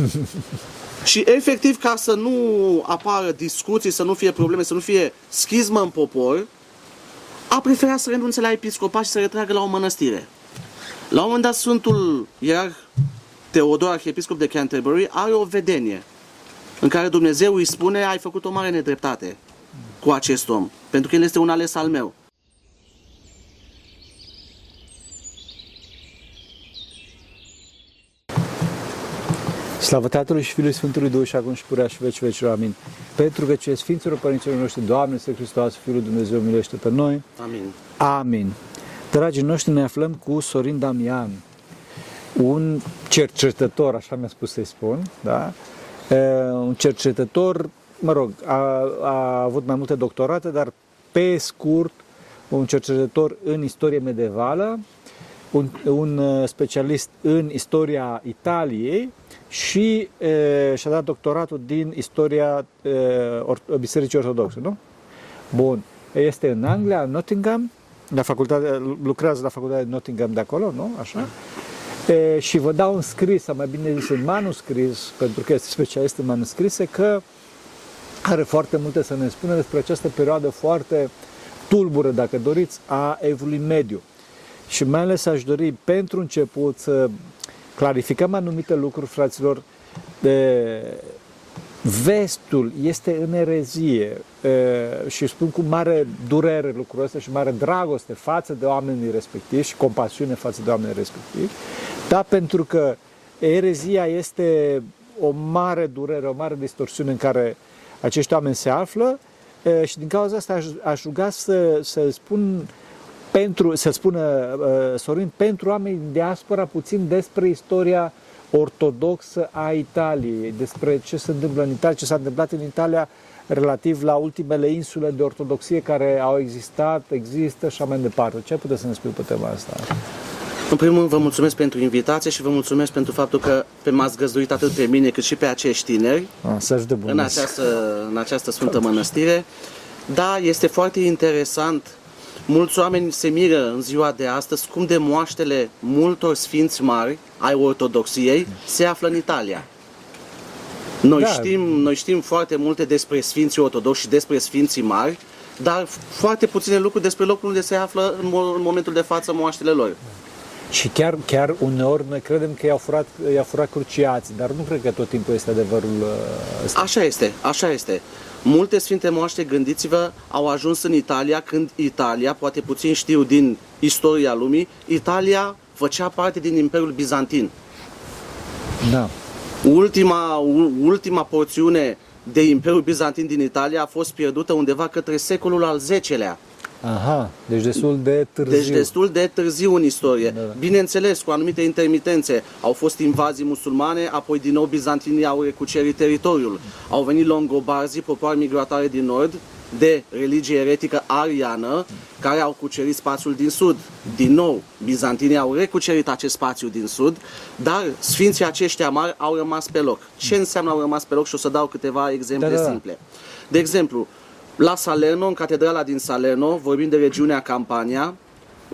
și efectiv ca să nu apară discuții, să nu fie probleme, să nu fie schismă în popor, a preferat să renunțe la episcopat și să retragă la o mănăstire. La un moment dat Sfântul Ierarh Teodor, arhiepiscop de Canterbury, are o vedenie în care Dumnezeu îi spune ai făcut o mare nedreptate cu acest om, pentru că el este un ales al meu. Slavă Tatălui și Fiului Sfântului Duh și acum și purea și veci vecilor. Amin. Pentru că ce Sfinților Părinților noștri, Doamne, Să Hristos, Fiul lui Dumnezeu, milește pe noi. Amin. Amin. Dragii noștri, ne aflăm cu Sorin Damian, un cercetător, așa mi-a spus să-i spun, da? un cercetător, mă rog, a, a avut mai multe doctorate, dar pe scurt, un cercetător în istorie medievală, un, un specialist în istoria Italiei și e, și-a dat doctoratul din istoria e, or, Bisericii Ortodoxe, nu? Bun. Este în Anglia, în Nottingham, la facultate, lucrează la facultatea Nottingham de acolo, nu? Așa. E, și vă dau un scris, sau mai bine zis un manuscris, pentru că este specialist în manuscrise, că are foarte multe să ne spună despre această perioadă foarte tulbură, dacă doriți, a evului mediu. Și mai ales aș dori pentru început să clarificăm anumite lucruri, fraților. De, vestul este în erezie și spun cu mare durere lucrul ăsta și mare dragoste față de oamenii respectivi și compasiune față de oamenii respectivi, da, pentru că erezia este o mare durere, o mare distorsiune în care acești oameni se află și din cauza asta aș, aș ruga să, să spun pentru, să spună Sorin, pentru oameni din diaspora puțin despre istoria ortodoxă a Italiei, despre ce se întâmplă în Italia, ce s-a întâmplat în Italia relativ la ultimele insule de ortodoxie care au existat, există și așa mai departe. Ce puteți să ne spui pe tema asta? În primul rând vă mulțumesc pentru invitație și vă mulțumesc pentru faptul că pe m-ați găzduit atât pe mine cât și pe acești tineri A, de în, această, în această Sfântă Mănăstire. Da, este foarte interesant Mulți oameni se miră în ziua de astăzi cum de moaștele multor sfinți mari ai ortodoxiei se află în Italia. Noi, da. știm, noi știm foarte multe despre sfinții ortodoxi și despre sfinții mari, dar foarte puține lucruri despre locul unde se află în, în momentul de față moaștele lor. Și chiar, chiar uneori noi credem că i-au furat, i-au furat cruciați, dar nu cred că tot timpul este adevărul uh, ăsta. Așa este, așa este. Multe sfinte moaște, gândiți-vă, au ajuns în Italia când Italia, poate puțin știu din istoria lumii, Italia făcea parte din Imperiul Bizantin. Da. Ultima, ultima porțiune de Imperiul Bizantin din Italia a fost pierdută undeva către secolul al X-lea. Aha, deci destul de târziu. Deci destul de târziu în istorie. Da, da. Bineînțeles, cu anumite intermitențe. Au fost invazii musulmane, apoi din nou bizantinii au recucerit teritoriul. Au venit longobarzii, popoare migratoare din nord, de religie eretică ariană, care au cucerit spațiul din sud. Din nou, bizantinii au recucerit acest spațiu din sud, dar sfinții aceștia mari au rămas pe loc. Ce înseamnă au rămas pe loc? Și o să dau câteva exemple da, da. simple. De exemplu, la Salerno, în catedrala din Salerno, vorbim de regiunea Campania,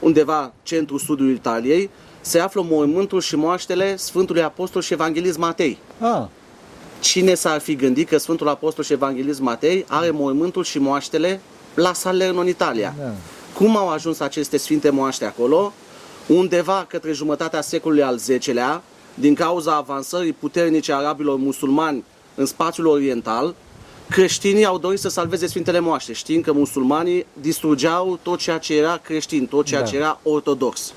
undeva centrul sudul Italiei, se află mormântul și moaștele Sfântului Apostol și Evanghelist Matei. Ah. Cine s-ar fi gândit că Sfântul Apostol și Evanghelist Matei are mormântul și moaștele la Salerno, în Italia? Da. Cum au ajuns aceste sfinte moaște acolo? Undeva către jumătatea secolului al X-lea, din cauza avansării puternice arabilor musulmani în spațiul oriental, creștinii au dorit să salveze Sfintele Moaște, știind că musulmanii distrugeau tot ceea ce era creștin, tot ceea da. ce era ortodox,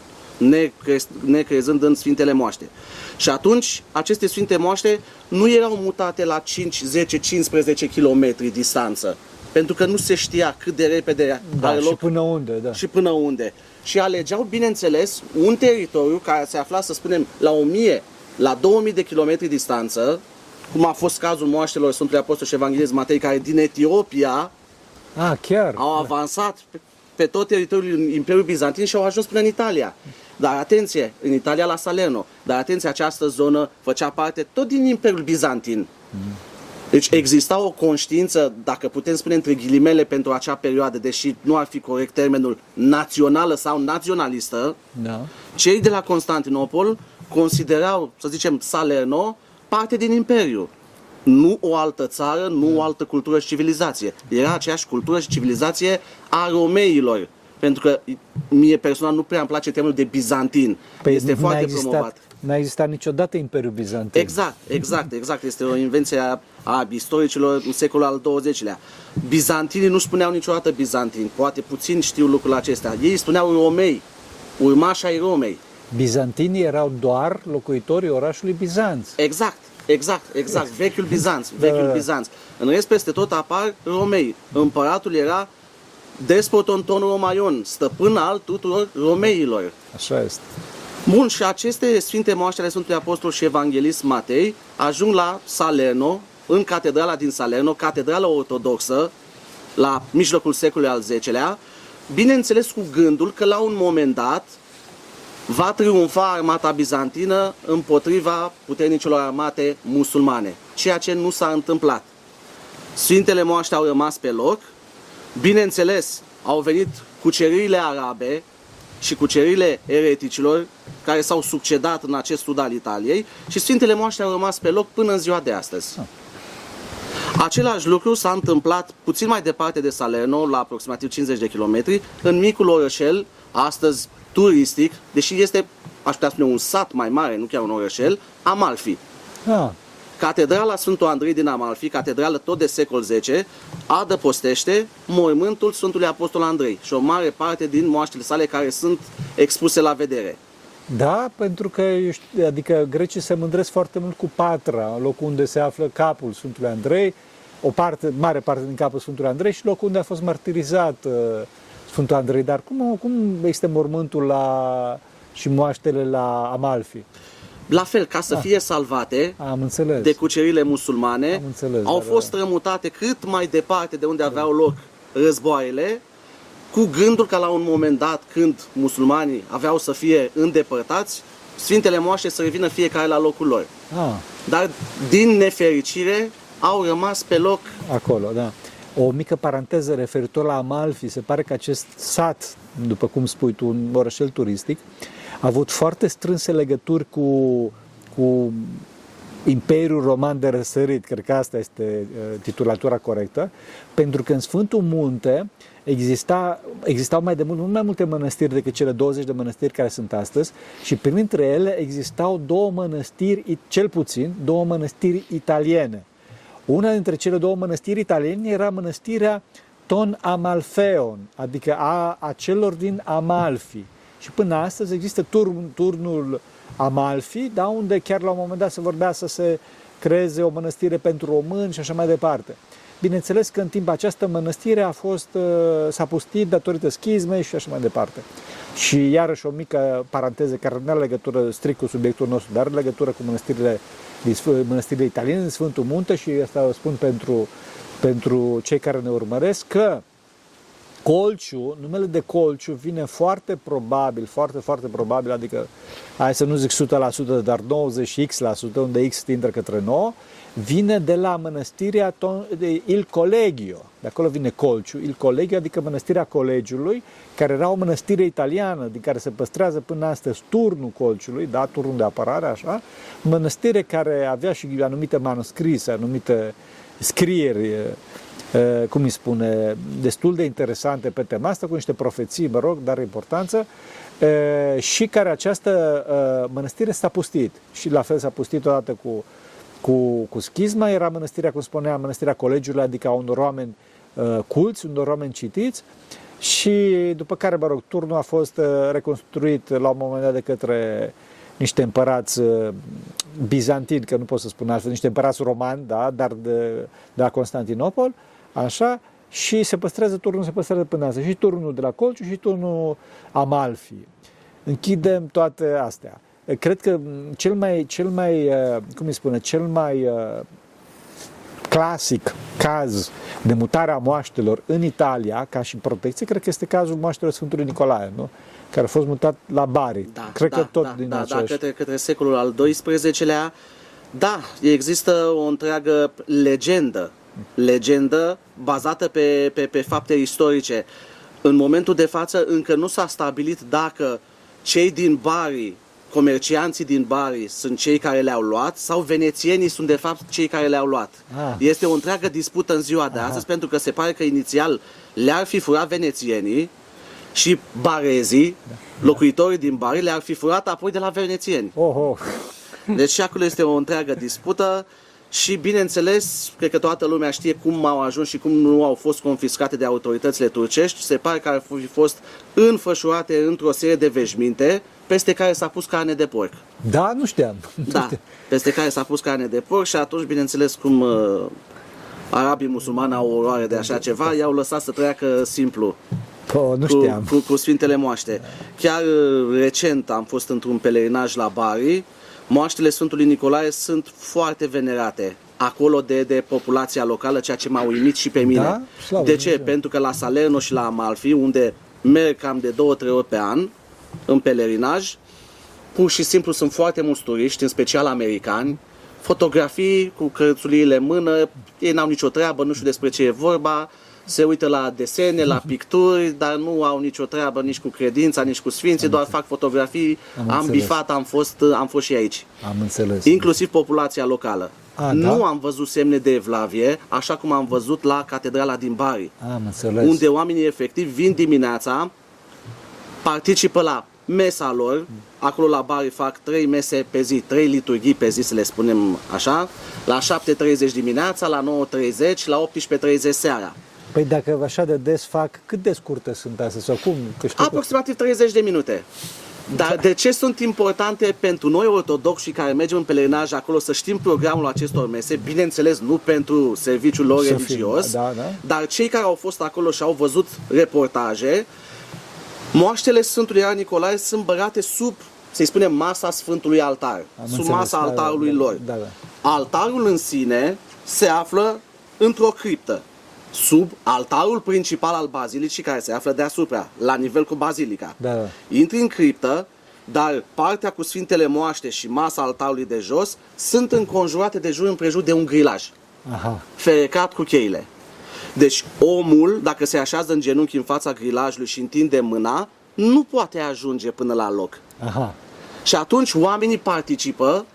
necrezând în Sfintele Moaște. Și atunci, aceste Sfinte Moaște nu erau mutate la 5, 10, 15 km distanță, pentru că nu se știa cât de repede da, are loc. Și până unde, da. Și până unde. Și alegeau, bineînțeles, un teritoriu care se afla, să spunem, la 1000, la 2000 de kilometri distanță, cum a fost cazul moaștelor Sfântului Apostol și Evanghelist Matei, care din Etiopia ah, chiar? au avansat pe, pe tot teritoriul Imperiului Bizantin și au ajuns până în Italia. Dar atenție, în Italia la Salerno, dar atenție, această zonă făcea parte tot din Imperiul Bizantin. Mm. Deci exista o conștiință, dacă putem spune între ghilimele, pentru acea perioadă, deși nu ar fi corect termenul națională sau naționalistă, da. cei de la Constantinopol considerau, să zicem, Salerno parte din Imperiu. Nu o altă țară, nu o altă cultură și civilizație. Era aceeași cultură și civilizație a romeilor. Pentru că mie personal nu prea îmi place termenul de bizantin. Păi este foarte existat, promovat. N-a existat niciodată Imperiul Bizantin. Exact, exact, exact. Este o invenție a, a istoricilor în secolul al XX-lea. Bizantinii nu spuneau niciodată bizantini, poate puțin știu lucrul acestea. Ei spuneau romei, urmași ai Romei. Bizantinii erau doar locuitorii orașului Bizanț. Exact, exact, exact. Vechiul Bizanț, vechiul Da. Bizanț. În rest, peste tot apar romei. Împăratul era despoton ton romaion, stăpân al tuturor romeilor. Așa este. Bun, și aceste sfinte moaște ale Sfântului Apostol și Evanghelist Matei ajung la Salerno, în catedrala din Salerno, catedrala ortodoxă, la mijlocul secolului al X-lea, bineînțeles cu gândul că la un moment dat va triumfa armata bizantină împotriva puternicilor armate musulmane, ceea ce nu s-a întâmplat. Sfintele moaște au rămas pe loc, bineînțeles au venit cuceririle arabe și cuceririle ereticilor care s-au succedat în acest sud al Italiei și Sfintele moaște au rămas pe loc până în ziua de astăzi. Același lucru s-a întâmplat puțin mai departe de Salerno, la aproximativ 50 de kilometri, în micul orășel, astăzi turistic, deși este, aș putea spune, un sat mai mare, nu chiar un orășel, Amalfi. Ah, Catedrala Sfântul Andrei din Amalfi, catedrală tot de secol X, adăpostește mormântul Sfântului Apostol Andrei și o mare parte din moaștele sale care sunt expuse la vedere. da, pentru că eu știu, adică grecii se mândresc foarte mult cu Patra, locul unde se află capul Sfântului Andrei, o parte, mare parte din capul Sfântului Andrei și locul unde a fost martirizat uh, Sfântul Andrei. Dar cum, cum este mormântul la, și moaștele la Amalfi? La fel, ca să fie salvate Am înțeles. de cucerile musulmane, Am înțeles, au dar- fost strămutate cât mai departe de unde aveau loc războaiele, cu gândul că la un moment dat, când musulmanii aveau să fie îndepărtați, Sfintele Moaște să revină fiecare la locul lor. Ah, Dar, din nefericire, au rămas pe loc acolo, da. O mică paranteză referitor la Amalfi, se pare că acest sat, după cum spui tu, un orășel turistic, a avut foarte strânse legături cu, cu Imperiul Roman de Răsărit, cred că asta este uh, titulatura corectă, pentru că în Sfântul Munte exista, existau mai de mult, mult mai multe mănăstiri decât cele 20 de mănăstiri care sunt astăzi și printre ele existau două mănăstiri, cel puțin, două mănăstiri italiene. Una dintre cele două mănăstiri italiene era mănăstirea Ton Amalfeon, adică a, a celor din Amalfi. Și până astăzi există turn, turnul Amalfi, da, unde chiar la un moment dat se vorbea să se creeze o mănăstire pentru români și așa mai departe. Bineînțeles că în timp această mănăstire a fost, uh, s-a pustit datorită schizmei și așa mai departe. Și iarăși o mică paranteză care nu are legătură strict cu subiectul nostru, dar are legătură cu mănăstirile, din Sf- mănăstirile italiene din Sfântul Munte și asta o spun pentru, pentru cei care ne urmăresc, că Colciu, numele de Colciu vine foarte probabil, foarte, foarte probabil, adică, hai să nu zic 100%, dar 90x%, unde X tindă către 9, vine de la mănăstirea Ton- de Il Colegio. De acolo vine Colciu, Il Colegio, adică mănăstirea Colegiului, care era o mănăstire italiană, din care se păstrează până astăzi turnul Colciului, da, turnul de apărare, așa, mănăstire care avea și anumite manuscrise, anumite scrieri, eh, cum îi spune, destul de interesante pe tema asta, cu niște profeții, mă rog, dar importanță, eh, și care această eh, mănăstire s-a pustit. Și la fel s-a pustit odată cu, cu, cu schizma, era mănăstirea, cum spunea, mănăstirea colegiului, adică a unor oameni eh, culți, unor oameni citiți, și după care, mă rog, turnul a fost eh, reconstruit la un moment dat de către niște împărați eh, bizantini, că nu pot să spun altfel, niște împărați romani, da, dar de, de la Constantinopol, așa, și se păstrează turnul, se păstrează până astăzi, și turnul de la Colciu și turnul Amalfi. Închidem toate astea. Cred că cel mai, cel mai eh, cum îi spune, cel mai eh, clasic caz de mutare a moaștelor în Italia, ca și protecție, cred că este cazul moaștelor Sfântului Nicolae, nu? care a fost mutat la Bari. Da, cred da, că tot da, din da, da, aceeași... către, către secolul al XII-lea. Da, există o întreagă legendă, legendă bazată pe, pe, pe fapte istorice. În momentul de față încă nu s-a stabilit dacă cei din Bari comercianții din Bari sunt cei care le-au luat sau venețienii sunt de fapt cei care le-au luat. Ah. Este o întreagă dispută în ziua de astăzi pentru că se pare că inițial le-ar fi furat venețienii și barezii, locuitorii din Bari, le-ar fi furat apoi de la venețieni. Oh, oh. Deci și acolo este o întreagă dispută și bineînțeles, cred că toată lumea știe cum au ajuns și cum nu au fost confiscate de autoritățile turcești. Se pare că ar fi fost înfășurate într-o serie de veșminte peste care s-a pus carne de porc. Da, nu știam. Nu Da, știam. peste care s-a pus carne de porc și atunci, bineînțeles, cum uh, arabii musulmani au oroare de așa ceva, i-au lăsat să treacă simplu Oh, nu cu, știam. cu, cu Sfintele Moaște. Chiar uh, recent am fost într-un pelerinaj la Bari. Moaștele Sfântului Nicolae sunt foarte venerate acolo de, de populația locală, ceea ce m-a uimit și pe mine. Da? Slavă de ce? Dumnezeu. Pentru că la Salerno și la Amalfi, unde merg cam de două, trei ori pe an în pelerinaj, pur și simplu sunt foarte mulți turiști, în special americani, fotografii cu cărțuliile în mână, ei n-au nicio treabă, nu știu despre ce e vorba, se uită la desene, la picturi, dar nu au nicio treabă nici cu credința, nici cu sfinții, doar fac fotografii. Am Am, înțeles. bifat, am fost, am fost și aici. Am înțeles. Inclusiv populația locală. A, nu da? am văzut semne de evlavie, așa cum am văzut la catedrala din Bari Am înțeles. unde oamenii efectiv vin dimineața, participă la mesa lor, acolo la Bari fac trei mese pe zi, trei liturghii pe zi, să le spunem așa, la 7.30 dimineața, la 9.30, la 18.30 seara. Păi dacă așa de des fac, cât de scurte sunt astea? Sau cum? Că știu că... Aproximativ 30 de minute. Dar de ce sunt importante pentru noi ortodoxi care mergem în pelerinaj acolo să știm programul acestor mese? Bineînțeles, nu pentru serviciul lor Să fim, religios, da, da. dar cei care au fost acolo și au văzut reportaje, moaștele Sfântului Ioan Nicolae sunt băgate sub, să-i spunem, masa Sfântului Altar, Am sub înțeles, masa da, altarului da, lor. da, da. Altarul în sine se află într-o criptă, sub altarul principal al bazilicii care se află deasupra, la nivel cu bazilica. Da, da. Intri în criptă, dar partea cu Sfintele Moaște și masa altarului de jos sunt înconjurate de jur împrejur de un grilaj, Aha. ferecat cu cheile. Deci omul, dacă se așează în genunchi în fața grilajului și întinde mâna, nu poate ajunge până la loc. Aha. Și atunci oamenii participă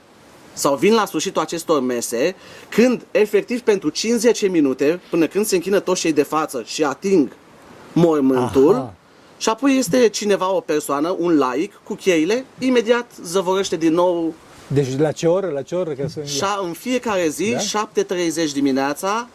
sau vin la sfârșitul acestor mese, când efectiv pentru 5-10 minute, până când se închină toți cei de față și ating mormântul, Aha. și apoi este cineva, o persoană, un laic, cu cheile, imediat zăvorăște din nou Deci la ce oră? La ce oră? Că să... și în fiecare zi, Da? 7.30 dimineața,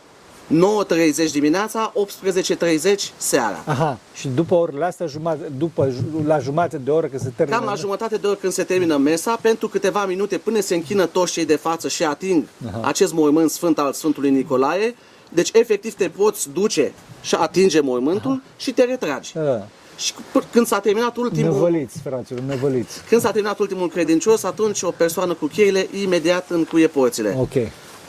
9.30 dimineața, 18.30 seara. Aha. Și după orele astea, jumate, după, ju- la jumătate de oră că se termină... Cam la jumătate de oră când se termină mesa, pentru câteva minute până se închină toți cei de față și ating Aha. acest mormânt sfânt al Sfântului Nicolae, deci efectiv te poți duce și atinge mormântul și te retragi. Da. Și p- când s-a terminat ultimul, Nevăliți, fraților, nevăliți. când s-a terminat ultimul credincios, atunci o persoană cu cheile imediat încuie porțile. Ok.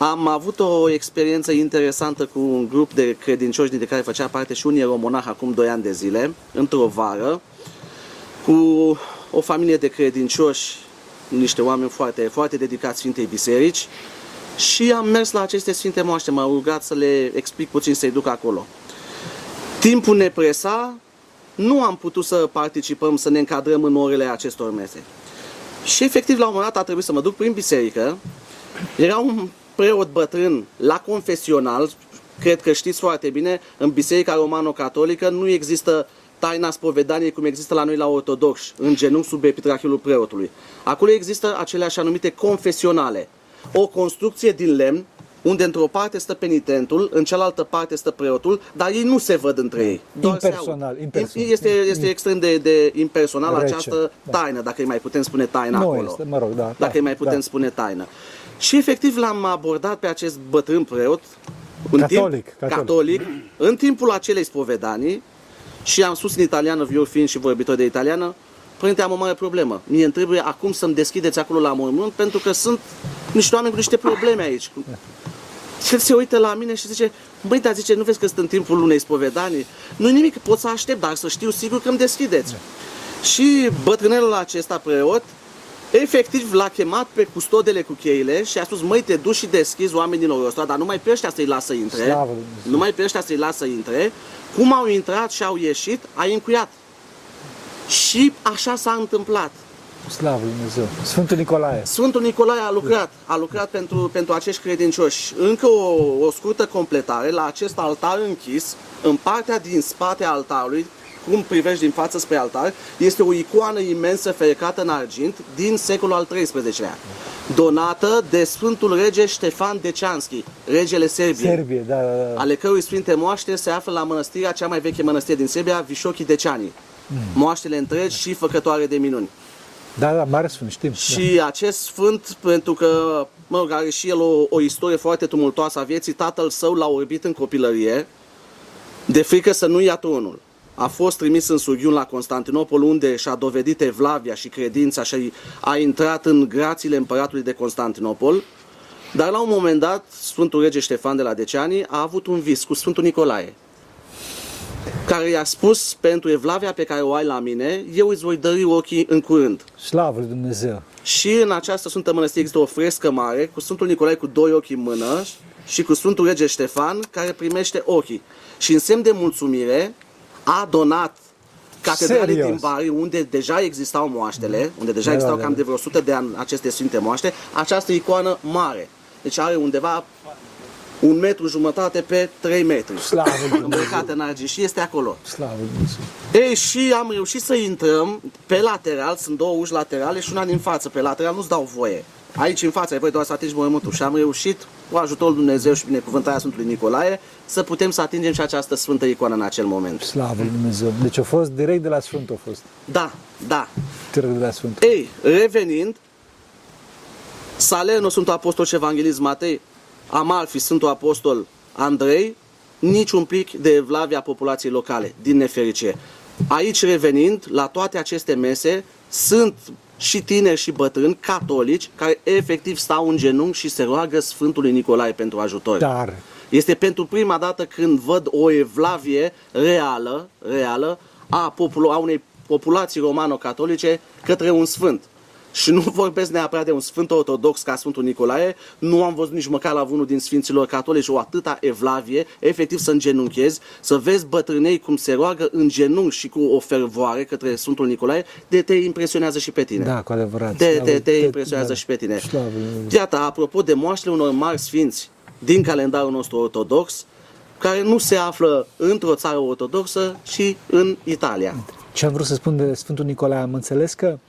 Am avut o experiență interesantă cu un grup de credincioși dintre care făcea parte și un ieromonah acum 2 ani de zile, într-o vară, cu o familie de credincioși, niște oameni foarte, foarte dedicați Sfintei Biserici și am mers la aceste Sfinte Moaște, m-au rugat să le explic puțin, să-i duc acolo. Timpul ne presa, nu am putut să participăm, să ne încadrăm în orele acestor mese. Și efectiv, la un moment dat a trebuit să mă duc prin biserică. Era un preot bătrân la confesional, cred că știți foarte bine, în Biserica Romano-Catolică nu există taina spovedaniei cum există la noi la ortodoxi, în genunchi sub epitrachilul preotului. Acolo există acele așa numite confesionale. O construcție din lemn, unde într-o parte stă penitentul, în cealaltă parte stă preotul, dar ei nu se văd între ei. doar se Impersonal, aud. impersonal. Este, este extrem de, de impersonal Rece, această da. taină, dacă îi mai putem spune taină Nu acolo este, mă rog, da. dacă da, îi mai putem da. spune taină. Și efectiv l-am abordat pe acest bătrân preot, în Catolic, timp, catolic. catolic, în timpul acelei spovedanii, și am spus în italiană, eu fiind și vorbitor de italiană, Părinte, am o mare problemă. Mie îmi trebuie acum să-mi deschideți acolo la mormânt, pentru că sunt niște oameni cu niște probleme aici. Și el se uită la mine și zice, băi, dar zice, nu vezi că sunt în timpul unei spovedanii? nu nimic, pot să aștept, dar să știu sigur că îmi deschideți. Și bătrânelul acesta preot, efectiv l-a chemat pe custodele cu cheile și a spus, măi, te duci și deschizi oamenilor ăsta, dar numai pe ăștia să-i lasă intre. Slavă lui Dumnezeu. numai pe ăștia să-i lasă intre. Cum au intrat și au ieșit, a încuiat. Și așa s-a întâmplat. Slavă Lui Dumnezeu. Sfântul Nicolae. Sfântul Nicolae a lucrat, a lucrat pentru, pentru acești credincioși. Încă o, o scurtă completare, la acest altar închis, în partea din spate a altarului, cum privești din față spre altar, este o icoană imensă ferecată în argint din secolul al XIII-lea, donată de Sfântul Rege Ștefan Decianski, regele Serbiei, Serbie, da, da, da. ale cărui sfinte moaște se află la mănăstirea cea mai veche mănăstire din Serbia, Vișochii Deciani. Moaștele întregi și făcătoare de minuni. Da, da, mare sfânt, știm. da. Și acest sfânt, pentru că, mă rog, are și el o, o istorie foarte tumultoasă a vieții, tatăl său l-a orbit în copilărie, de frică să nu ia tronul. A fost trimis în Sughiun la Constantinopol, unde și-a dovedit evlavia și credința și a intrat în grațiile împăratului de Constantinopol. Dar la un moment dat, Sfântul Rege Ștefan de la Deciani a avut un vis cu Sfântul Nicolae, care i-a spus, pentru evlavia pe care o ai la mine, eu îți voi dări ochii în curând. Slavă Lui Dumnezeu. Și în această Sfântă Mănăstire există o frescă mare cu Sfântul Nicolae cu doi ochi în mână și cu Sfântul Rege Ștefan care primește ochii. Și în semn de mulțumire a donat catedralei Serios? din Bari, unde deja existau moaștele, unde deja Da, existau da, cam da. de vreo 100 de ani aceste sfinte moaște, această icoană mare. Deci are undeva un metru jumătate pe 3 metri. Slavă Lui Dumnezeu. Îmbrăcată în argint și este acolo. Slavă Lui Dumnezeu. Ei, și am reușit să intrăm pe lateral, sunt două uși laterale și una din față. Pe lateral nu-ți dau voie. Aici în față ai voie doar să atingi mormântul. Și am reușit, cu ajutorul Lui Dumnezeu și binecuvântarea Sfântului Nicolae, să putem să atingem și această sfântă icoană în acel moment. Slavă Lui Dumnezeu. Deci a fost direct de la Sfânt, a fost. Da, da. Direct de la Sfânt. Ei, revenind, Salerno, Sfântul Apostol și Evanghelist Matei, Amalfi, Sfântul Apostol Andrei, niciun plic de evlavia populației locale, din nefericire. Aici revenind, la toate aceste mese, sunt și tineri și bătrâni catolici care efectiv stau în genunchi și se roagă Sfântului Nicolae pentru ajutor. Dar, Este pentru prima dată când văd o evlavie reală, reală a, popul- a unei populații romano-catolice către un sfânt. Și nu vorbesc neapărat de un sfânt ortodox ca Sfântul Nicolae, nu am văzut nici măcar la unul din sfinților catolici o atâta evlavie, efectiv să îngenunchezi, să vezi bătrânei cum se roagă în genunchi și cu o fervoare către Sfântul Nicolae, de te impresionează și pe tine da, cu adevărat. te, Slavă- te, te impresionează da. și pe tine. Slavă Lui Dumnezeu. Iată, apropo de moaștele unor mari sfinți din calendarul nostru ortodox, care nu se află într-o țară ortodoxă, ci în Italia. Ce am vrut să spun de Sfântul Nicolae, am înțeles că,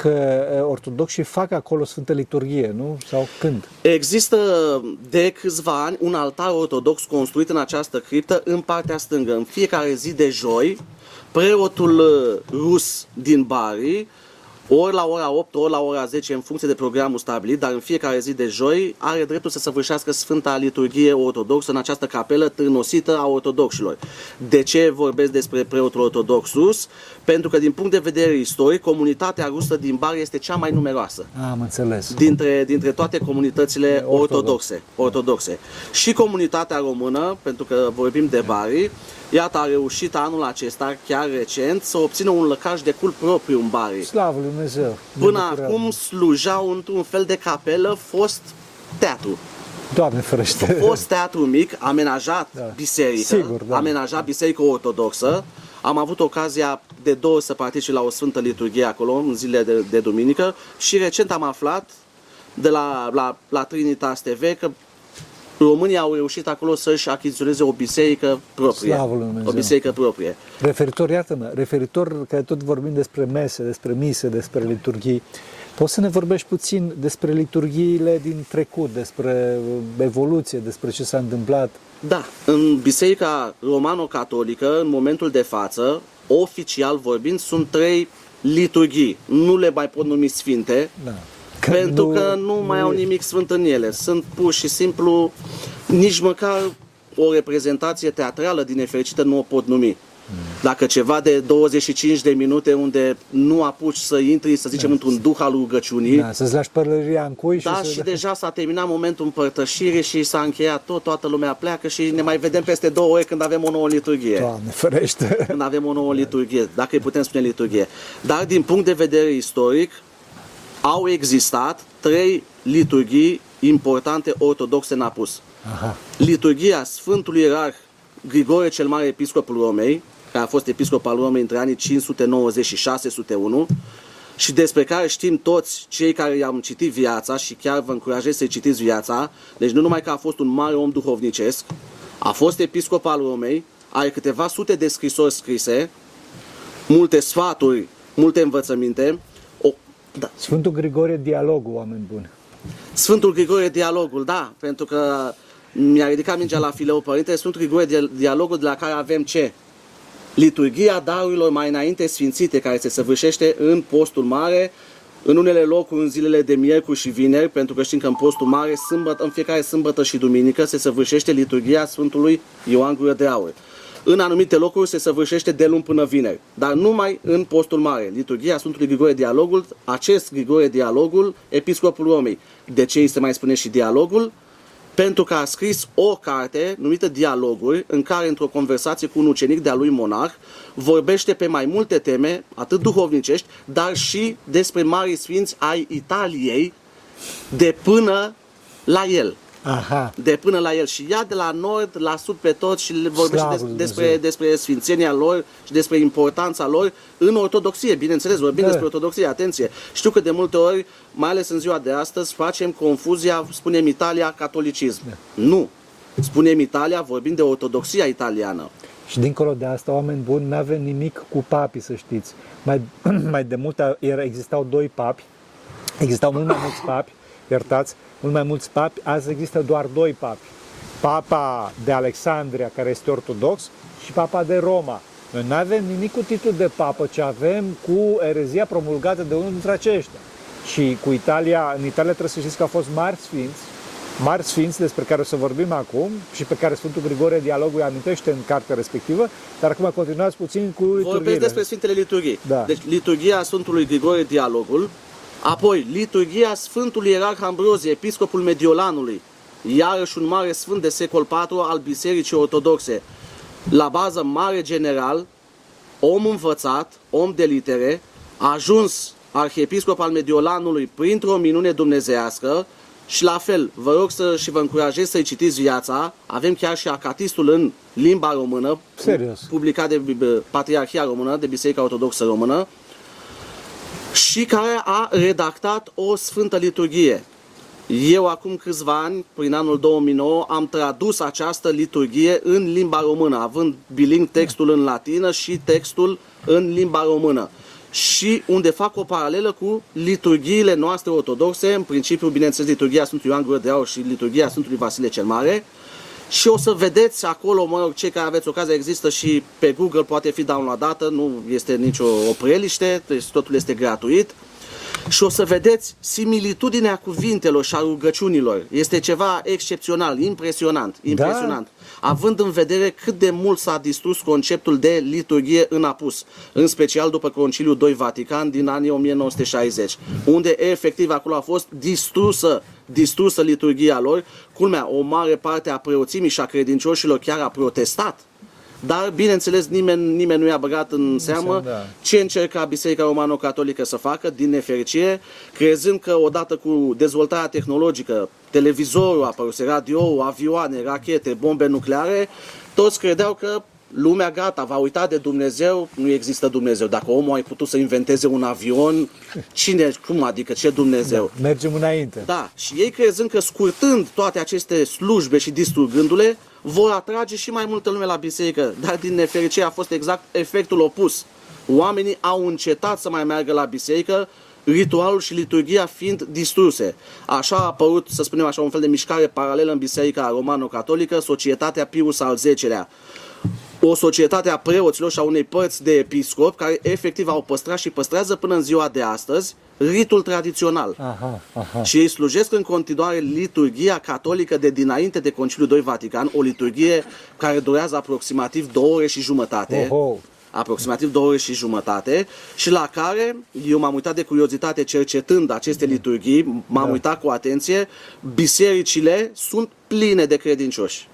că uh, ortodoxii fac acolo Sfântă Liturghie, nu? Sau când? Există de câțiva ani un altar ortodox construit în această criptă în partea stângă. În fiecare zi de joi, preotul uh, rus din Bari, ori la ora 8, ori la ora 10, în funcție de programul stabilit, dar în fiecare zi de joi, are dreptul să săvârșească Sfânta Liturghie Ortodoxă în această capelă târnosită a ortodoxilor. De ce vorbesc despre preotul ortodox rus? Pentru că, din punct de vedere istoric, comunitatea rusă din Bari este cea mai numeroasă Ah, am înțeles. dintre, dintre toate comunitățile Ortodox. ortodoxe, ortodoxe. Și comunitatea română, pentru că vorbim de Bari, iată a reușit anul acesta, chiar recent, să obțină un lăcaș de cult propriu în Bari. Slavă Lui Dumnezeu. Până Ne bucurăm. acum slujau într-un fel de capelă fost teatru. Doamne ferește. Fost teatru mic, amenajat Da. biserică, Sigur, da. amenajat biserică ortodoxă. Am avut ocazia de două ori să particip la o sfântă liturghie acolo, în zilele de, de duminică și recent am aflat de la, la, la Trinitas TV că românii au reușit acolo să-și achiziționeze o biserică proprie. Slavă lui Dumnezeu. O biserică proprie. Referitor, iată-mă, referitor că tot vorbim despre mese, despre mise, despre liturghii, poți să ne vorbești puțin despre liturghiile din trecut, despre evoluție, despre ce s-a întâmplat? Da, în Biserica Romano-Catolică, în momentul de față, oficial vorbind, sunt trei liturghii. Nu le mai pot numi sfinte, Da. pentru că nu mai au e- nimic sfânt în ele. Sunt pur și simplu, nici măcar o reprezentație teatrală din nefericită nu o pot numi. Dacă ceva de 25 de minute unde nu apuci să intri, să zicem, într-un duh al rugăciunii, Da, să-ți lași pălăria în cui și da, să... și deja s-a terminat momentul împărtășirii și s-a încheiat tot, toată lumea pleacă și ne mai vedem peste două ore când avem o nouă liturghie. Doamne ferește! Când avem o nouă liturghie, dacă îi putem spune liturghie. Dar din punct de vedere istoric, au existat trei liturghii importante ortodoxe în apus. Aha. Liturghia Sfântului Ierarh Grigore cel Mare, episcopul Romei, care a fost episcop al Romei între anii 590 și 601, și despre care știm toți cei care i-am citit viața și chiar vă încurajez să-i citiți viața. Deci nu numai că a fost un mare om duhovnicesc, a fost episcop al Romei, are câteva sute de scrisori scrise, multe sfaturi, multe învățăminte. O, da. Sfântul Grigore Dialogul, oameni buni. Sfântul Grigore Dialogul, da, pentru că mi-a ridicat mingea la fileu părinte, Sfântul Grigore Dialogul de la care avem ce? Liturgia darurilor mai înainte sfințite, care se săvârșește în postul mare, în unele locuri în zilele de miercuri și vineri, pentru că știm că în postul mare, sâmbătă, în fiecare sâmbătă și duminică, se săvârșește liturgia Sfântului Ioan Gură de Aur. În anumite locuri se săvârșește de luni până vineri, dar numai în postul mare. Liturgia Sfântului Grigore Dialogul, acest Grigore Dialogul, episcopul Romei. De ce îi se mai spune și dialogul? Pentru că a scris o carte numită Dialoguri, în care, într-o conversație cu un ucenic de-a lui monarh, vorbește pe mai multe teme, atât duhovnicești, dar și despre mari sfinți ai Italiei, de până la el. Aha. de până la el și ia de la nord la sud pe tot și le vorbește des, despre, despre sfințenia lor și despre importanța lor în ortodoxie, bineînțeles, vorbim da. despre ortodoxie, atenție. Știu că de multe ori, mai ales în ziua de astăzi, facem confuzia, spunem Italia, catolicism. Da. Nu. Spunem Italia, vorbim de ortodoxia italiană. Și dincolo de asta, oameni buni, nu avem nimic cu papii, să știți. Mai, mai de mult era, existau doi papi, existau mult mai mulți papi, iertați, mult mai mulți papi, azi există doar doi papi. Papa de Alexandria, care este ortodox, și papa de Roma. Noi nu avem nimic cu titlul de papă, ci avem cu erezia promulgată de unul dintre aceștia. Și cu Italia, în Italia trebuie să știți că au fost mari sfinți, mari sfinți despre care o să vorbim acum și pe care Sfântul Grigore Dialogul amintește în cartea respectivă, dar acum continuați puțin cu liturghia. Vorbesc despre Sfintele Liturghii. Da. Deci liturghia Sfântului Grigore Dialogul Apoi, liturgia Sfântului Ierarh Ambrozie, episcopul Mediolanului, iarăși un mare sfânt de secol IV al Bisericii Ortodoxe. La bază mare general, om învățat, om de litere, a ajuns arhiepiscop al Mediolanului printr-o minune dumnezească și la fel, vă rog să și vă încurajez să-i citiți viața. Avem chiar și acatistul în limba română, Serios? publicat de Patriarhia Română, de Biserica Ortodoxă Română și care a redactat o sfântă liturghie. Eu acum câțiva ani, prin anul 2009, am tradus această liturghie în limba română, având biling textul în latină și textul în limba română. Și unde fac o paralelă cu liturghiile noastre ortodoxe, în principiu, bineînțeles, liturghia Sfântului Ioan Gură de Aur și liturghia Sfântului Vasile cel Mare, și o să vedeți acolo, mă rog, cei care aveți ocazia, există și pe Google, poate fi downloadată, nu este nicio opreliște, deci totul este gratuit. Și o să vedeți similitudinea cuvintelor și a rugăciunilor. Este ceva excepțional, impresionant, impresionant. Da având în vedere cât de mult s-a distrus conceptul de liturghie în apus, în special după Conciliul 2 Vatican din anii 1960, unde efectiv acolo a fost distrusă distrusă liturgia lor. Culmea, o mare parte a preoțimii și a credincioșilor chiar a protestat dar, bineînțeles, nimeni, nimeni nu i-a băgat în seamă da. ce încerca Biserica Romano-Catolică să facă, din nefericire, crezând că odată cu dezvoltarea tehnologică, televizorul, apăruse radio, avioane, rachete, bombe nucleare, toți credeau că lumea gata, va uita de Dumnezeu, nu există Dumnezeu. Dacă omul a putut să inventeze un avion, cine, cum adică, ce Dumnezeu? Da, mergem înainte. Da, și ei crezând că scurtând toate aceste slujbe și distrugându-le, vor atrage și mai multă lume la biserică. Dar din nefericire a fost exact efectul opus. Oamenii au încetat să mai meargă la biserică, ritualul și liturgia fiind distruse. Așa a apărut, să spunem așa, un fel de mișcare paralelă în Biserica Romano-Catolică, Societatea Pius al X-lea o societate a preoților și a unei părți de episcop care efectiv au păstrat și păstrează până în ziua de astăzi ritul tradițional. Aha, aha. Și ei slujesc în continuare liturgia catolică de dinainte de Conciliul 2 Vatican, o liturgie care durează aproximativ două ore și jumătate. Oho aproximativ două ore și jumătate și la care eu m-am uitat de curiozitate cercetând aceste liturghii, m-am da. uitat cu atenție, bisericile sunt pline de credincioși.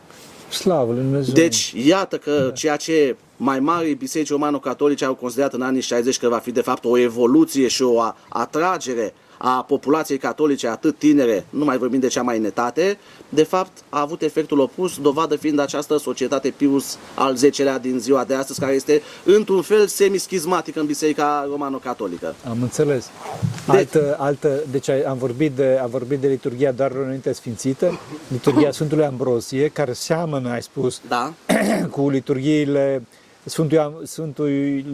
Slavă Lui Dumnezeu! Deci, iată că da. ceea ce mai mari biserici romano-catolice au considerat în anii 60 că va fi de fapt o evoluție și o atragere a populației catolice atât tinere, nu mai vorbim de cea mai netate, de fapt a avut efectul opus, dovadă fiind această societate Pius al X-lea din ziua de astăzi, care este într-un fel semischizmatică în Biserica Romano-Catolică. Am înțeles. De... Altă, altă, deci am vorbit, de, am vorbit de liturgia doar înainte sfințită, liturgia Sfântului Ambrosie, care seamănă, ai spus, da. cu liturgiile Sfântul, Sfântul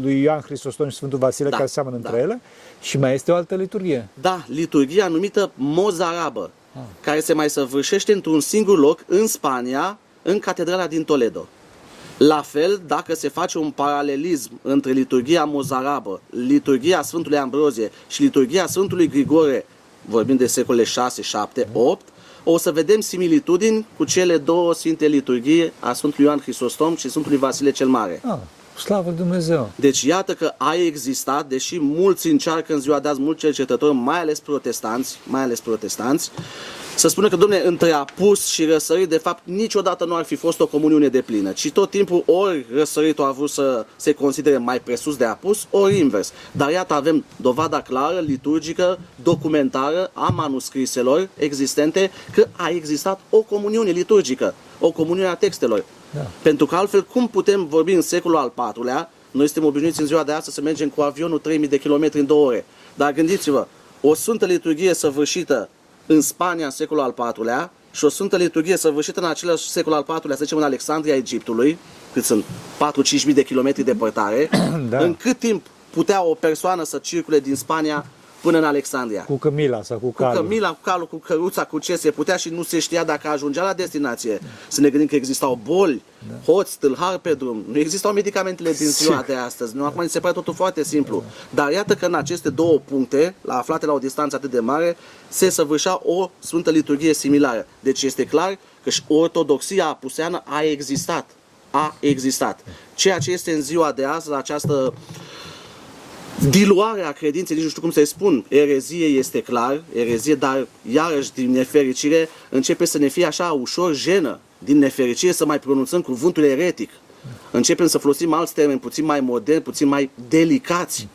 lui Ioan Hristostom și Sfântul Vasile, da, care seamănă da. între ele, și mai este o altă liturghie. Da, liturgia numită mozarabă, ah. care se mai săvârșește într-un singur loc în Spania, în catedrala din Toledo. La fel, dacă se face un paralelism între liturgia mozarabă, liturgia Sfântului Ambrozie și liturgia Sfântului Grigore, vorbim de secolele 6, 7, 8, o să vedem similitudini cu cele două sfinte liturghii a Sfântului Ioan Hristostom și Sfântului Vasile cel Mare. Ah, slavă Dumnezeu! Deci iată că a existat, deși mulți încearcă în ziua de azi, mulți cercetători, mai ales protestanți, mai ales protestanți, să spună că, domne, între apus și răsărit, de fapt, niciodată nu ar fi fost o comuniune de plină, ci tot timpul ori răsăritul a vrut să se considere mai presus de apus, ori invers. Dar iată, avem dovada clară, liturgică, documentară a manuscriselor existente că a existat o comuniune liturgică, o comuniune a textelor. Da. Pentru că altfel, cum putem vorbi în secolul al IV-lea, noi suntem obișnuiți în ziua de astăzi să mergem cu avionul 3000 de kilometri în două ore. Dar gândiți-vă, o sfântă liturghie săvârșită în Spania în secolul al IV-lea și o sfântă liturghie săvârșită în același secol al IV-lea, să zicem în Alexandria Egiptului, cât sunt 4-5 mii de kilometri depărtare, da. în cât timp putea o persoană să circule din Spania până în Alexandria. Cu cămila sau cu calul. Cu cămila, cu calul, cu căruța, cu ce se putea și nu se știa dacă ajungea la destinație. Da. Să ne gândim că existau boli, da. hoți, tâlhari pe drum. Nu existau medicamentele din ziua de astăzi. Nu, acum se pare totul foarte simplu. Da. Dar iată că în aceste două puncte, la aflate la o distanță atât de mare, se săvârșea o sfântă liturghie similară. Deci este clar că și ortodoxia apuseană a existat. A existat. Ceea ce este în ziua de azi, această diluarea credinței, nici nu știu cum să-i spun, erezie este clar, erezie, dar iarăși din nefericire începe să ne fie așa ușor jenă, din nefericire să mai pronunțăm cuvântul eretic. Începem să folosim alți termeni puțin mai moderni, puțin mai delicați.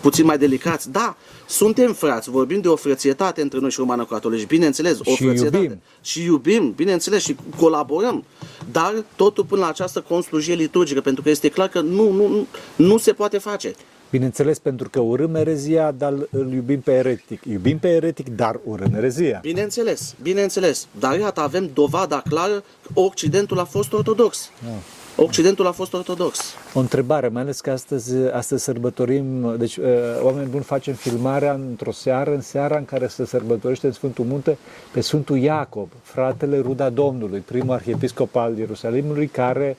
Puțin mai delicați. Da, suntem frați, vorbim de o frățietate între noi și romană catolici, bineînțeles, o și frățietate. Iubim. Și iubim, bineînțeles, și colaborăm. Dar totul până la această conslujie liturgică, pentru că este clar că nu, nu, nu, nu se poate face. Bineînțeles, pentru că urâm erezia, dar îl iubim pe eretic. Iubim pe eretic, dar urâm erezia. Bineînțeles, bineînțeles. Dar iată, avem dovada clară că Occidentul a fost ortodox. Da. Occidentul a fost ortodox. O întrebare, mai ales că astăzi, astăzi sărbătorim, deci uh, oameni buni facem filmarea într-o seară, în seara în care se sărbătorește în Sfântul Munte pe Sfântul Iacob, fratele Ruda Domnului, primul arhiepiscop al Ierusalimului, care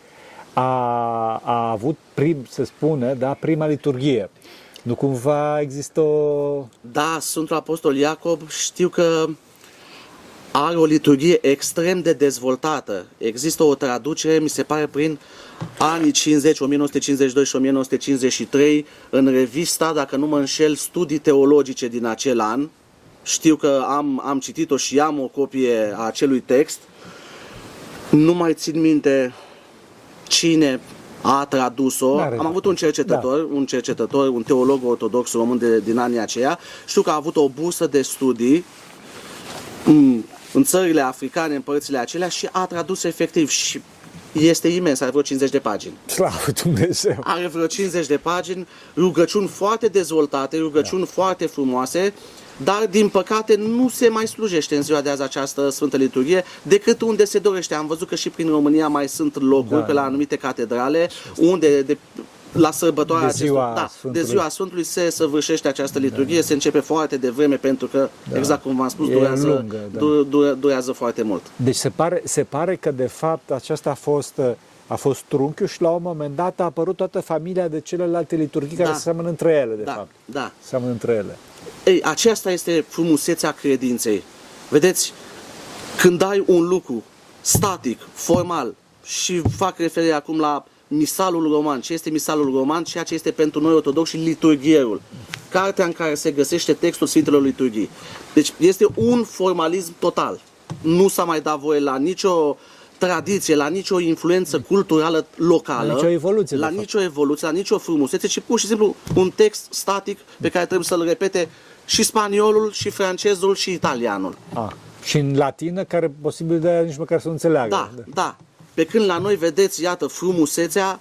a, a avut, prim, se spune, da, prima liturghie. Nu cumva există o... Da, Sfântul Apostol Iacob știu că are o liturghie extrem de dezvoltată. Există o traducere, mi se pare, prin anii 50, 1952 și 1953, în revista, dacă nu mă înșel, studii teologice din acel an. Știu că am, am citit-o și am o copie a acelui text. Nu mai țin minte cine a tradus-o. Am avut un cercetător, da. un cercetător, un teolog ortodox român de, din anii aceia. Știu că a avut o bursă de studii în, în țările africane, în părțile acelea și a tradus efectiv și este imens, are vreo 50 de pagini. Slavă Dumnezeu! Are vreo 50 de pagini, rugăciuni foarte dezvoltate, rugăciuni da. foarte frumoase dar din păcate nu se mai slujește în ziua de azi această Sfântă Liturghie decât unde se dorește. Am văzut că și prin România mai sunt locuri da. pe la anumite catedrale unde de, la sărbătoarea de ziua, acestor, da, de ziua Sfântului se săvârșește această liturghie, da. se începe foarte devreme pentru că, da. exact cum v-am spus, durează, lungă, da. durează, durează foarte mult. Deci se pare, se pare că de fapt aceasta a fost a fost trunchiul și la un moment dat a apărut toată familia de celelalte liturghii da. care se seamănă între ele, de da. fapt. Da. Seamănă între ele. Ei, aceasta este frumusețea credinței. Vedeți, când ai un lucru static, formal, și fac referire acum la misalul roman, ce este misalul roman, ceea ce este pentru noi ortodoxi liturghierul, cartea în care se găsește textul Sfintelor Liturghii. Deci este un formalism total. Nu s-a mai dat voie la nicio tradiție, la nicio influență culturală locală, la nicio evoluție, la nicio evoluție, la nicio frumusețe, ci pur și simplu un text static pe care trebuie să-l repete și spaniolul, și francezul, și italianul. A. Și în latină, care posibil de nici măcar să nu înțeleagă. Da, da. Pe când la noi vedeți, iată, frumusețea,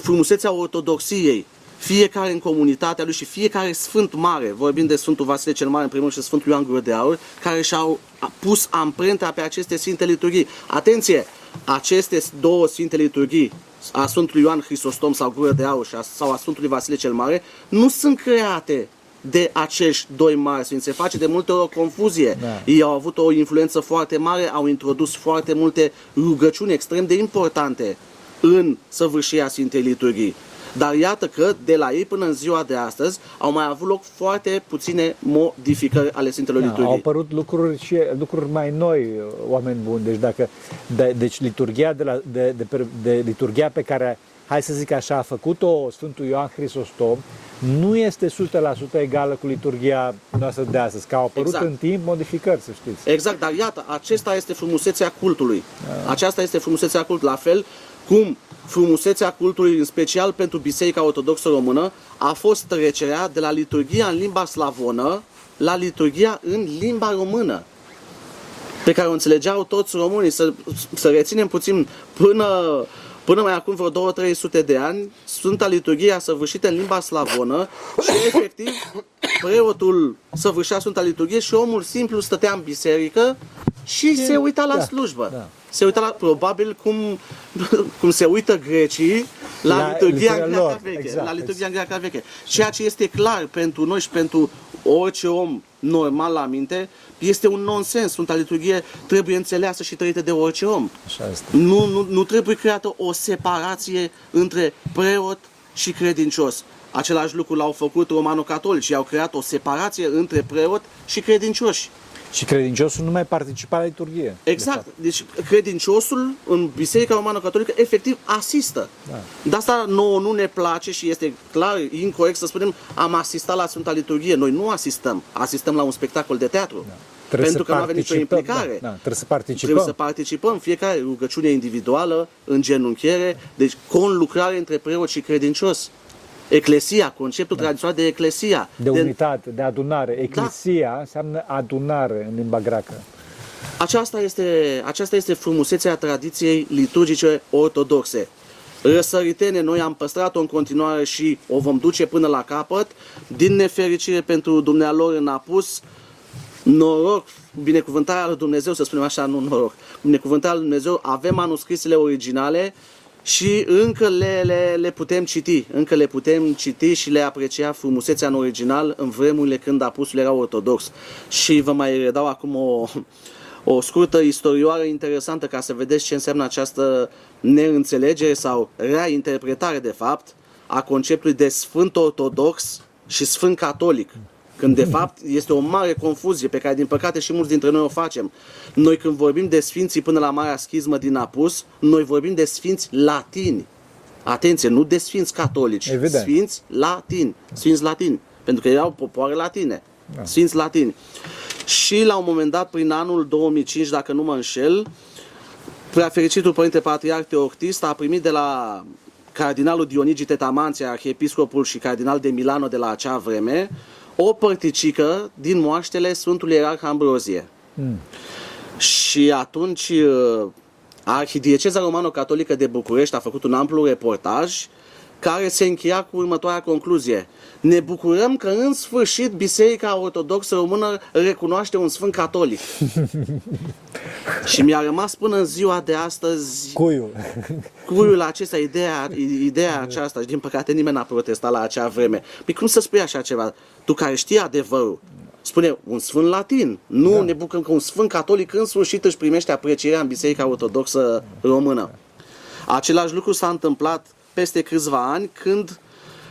frumusețea ortodoxiei, fiecare în comunitatea lui și fiecare sfânt mare, vorbim de Sfântul Vasile cel Mare în primul și Sfântul Ioan Gură de Aur, care și-au pus amprenta pe aceste Sfinte Liturghii. Atenție! Aceste două Sfinte Liturghii, a Sfântului Ioan Hristostom sau Gură de Aur sau a Sfântului Vasile cel Mare, nu sunt create de acești doi mari sfinți. Se face de multe ori o confuzie. Da. Ei au avut o influență foarte mare, au introdus foarte multe rugăciuni extrem de importante în săvârșirea Sfintei Liturghii. Dar iată că de la ei până în ziua de astăzi au mai avut loc foarte puține modificări ale Sfintelor da, Liturghii. Au apărut lucruri, și, lucruri mai noi, oameni buni. Deci, dacă, de, deci liturgia, de, la, de, de, de, de liturgia pe care, hai să zic așa, a făcut-o Sfântul Ioan Hristostom, nu este 100% egală cu liturgia noastră de astăzi, că au apărut exact. în timp modificări, să știți. Exact, dar iată, acesta este frumusețea cultului. Da. Aceasta este frumusețea cultului. La fel cum frumusețea cultului, în special pentru Biserica Ortodoxă Română, a fost trecerea de la liturgia în limba slavonă la liturgia în limba română pe care o înțelegeau toți românii. Să, să reținem puțin până Până mai acum vreo 2-300 de ani, Sfânta Liturghie a săvârșită în limba slavonă și efectiv preotul săvârșea Sfânta Liturghie și omul simplu stătea în biserică și se uita la da, slujbă. Da. Se uita la, probabil cum, cum se uită grecii la, la liturghia greacă veche. Exact, la liturghia exact. greacă veche. Ceea ce este clar pentru noi și pentru orice om normal la minte, este un nonsens. Sfânta Liturghie trebuie înțeleasă și trăită de orice om. Așa este. Nu, nu, nu trebuie creată o separație între preot și credincios. Același lucru l-au făcut romano-catolici, au creat o separație între preot și credincioși. Și credinciosul nu mai participa la liturghie. Exact. De deci credinciosul în Biserica Romană Catolică efectiv asistă. Da. De asta nouă nu ne place și este clar incorrect să spunem am asistat la Sfânta Liturghie. Noi nu asistăm. Asistăm la un spectacol de teatru. Da. Trebuie pentru că nu avem nicio implicare. Da, da, trebuie să participăm. Trebuie să participăm. Fiecare rugăciune individuală, în genunchiere, deci conlucrare între preot și credincios. Eclesia, conceptul da. tradițional de eclesia. De, de unitate, de adunare. Da. Eclesia da. înseamnă adunare în limba greacă. Aceasta este, aceasta este frumusețea tradiției liturgice ortodoxe. Răsăritene, noi am păstrat-o în continuare și o vom duce până la capăt. Din nefericire pentru dumnealor în apus, noroc, binecuvântarea lui Dumnezeu, să spunem așa, nu noroc, binecuvântarea lui Dumnezeu, avem manuscrisele originale și încă le, le, le putem citi, încă le putem citi și le aprecia frumusețea în original în vremurile când apusul era ortodox. Și vă mai redau acum o, o scurtă istorioară interesantă ca să vedeți ce înseamnă această neînțelegere sau rea interpretare de fapt a conceptului de sfânt ortodox și sfânt catolic. Când de fapt este o mare confuzie pe care din păcate și mulți dintre noi o facem. Noi când vorbim de sfinții până la Marea Schismă din Apus, noi vorbim de sfinți latini. Atenție, nu de sfinți catolici, Evident. sfinți latini, sfinți latini, pentru că erau popoare latine, da. sfinți latini. Și la un moment dat, prin anul 2005, dacă nu mă înșel, preafericitul Părinte Patriarh Teoctist a primit de la cardinalul Dionigi Tetamanția, arhiepiscopul și cardinal de Milano de la acea vreme, o părticică din moaștele Sfântului Ierarh Ambrozie. Mm. Și atunci uh, Arhidieceza Romano-Catolică de București a făcut un amplu reportaj care se încheia cu următoarea concluzie. Ne bucurăm că în sfârșit Biserica Ortodoxă Română recunoaște un sfânt catolic. și mi-a rămas până în ziua de astăzi cuiul, cuiul acesta, ideea, ideea aceasta și din păcate nimeni n-a protestat la acea vreme. Păi cum să spui așa ceva? Tu care știi adevărul, spune un sfânt latin. Nu da. ne bucurăm că un sfânt catolic în sfârșit își primește aprecierea în Biserica Ortodoxă Română. Același lucru s-a întâmplat peste câțiva ani când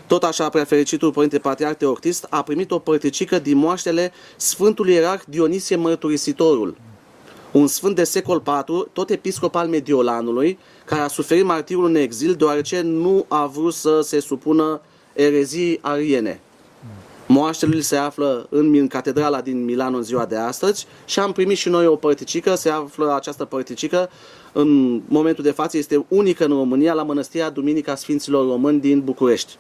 tot așa prefericitul Părinte Patriarh Teoctist a primit o părticică din moaștele Sfântului Ierarh Dionisie Mărturisitorul, un sfânt de secol IV, tot episcop al Mediolanului, care a suferit martirul în exil deoarece nu a vrut să se supună erezii ariene. Moaștele lui se află în, în catedrala din Milano în ziua de astăzi și am primit și noi o părticică, se află această părticică în momentul de față este unică în România la Mănăstirea Duminica Sfinților Români din București.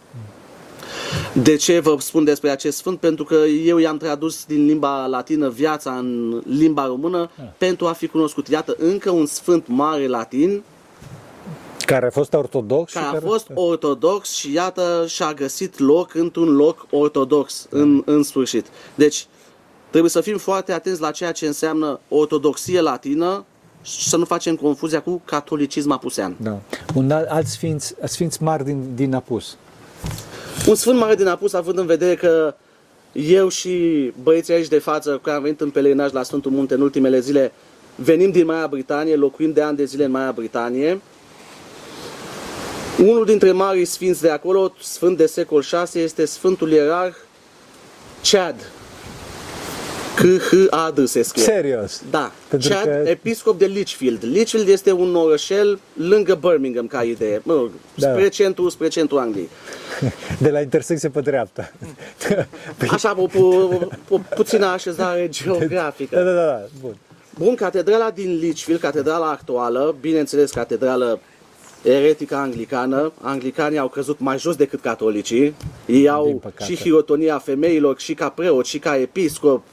De ce vă spun despre acest sfânt? Pentru că eu i-am tradus din limba latină viața în limba română Ah. pentru a fi cunoscut. Iată, încă un sfânt mare latin Care a fost ortodox care și a care... fost ortodox și iată și-a găsit loc într-un loc ortodox în, în sfârșit. Deci trebuie să fim foarte atenți la ceea ce înseamnă ortodoxie latină și să nu facem confuzia cu catolicism apusean. Da. Un alt, alt sfinț, sfinț mari din, din apus. Un sfânt mare din apus, având în vedere că eu și băieții aici de față, cu care am venit în pelerinaj la Sfântul Munte în ultimele zile, venim din Marea Britanie, locuim de ani de zile în Marea Britanie. Unul dintre marii sfinți de acolo, sfânt de secol 6, este Sfântul Ierarh Chad. C-H-A-D se scrie. Serios. Da, Pentru Chad, că- episcop de Lichfield. Lichfield este un orășel lângă Birmingham, ca idee. Mă rog, Da. spre centru, spre centru Angliei. De la intersecție pe dreapta. Păi, Așa, o, pu, o puțină așezare geografică. da, da, da, bun. Bun, catedrala din Lichfield, catedrala actuală, bineînțeles catedrală eretică anglicană, anglicanii au căzut mai jos decât catolicii, ei au păcate. și hirotonia femeilor, și ca preot, și ca episcop,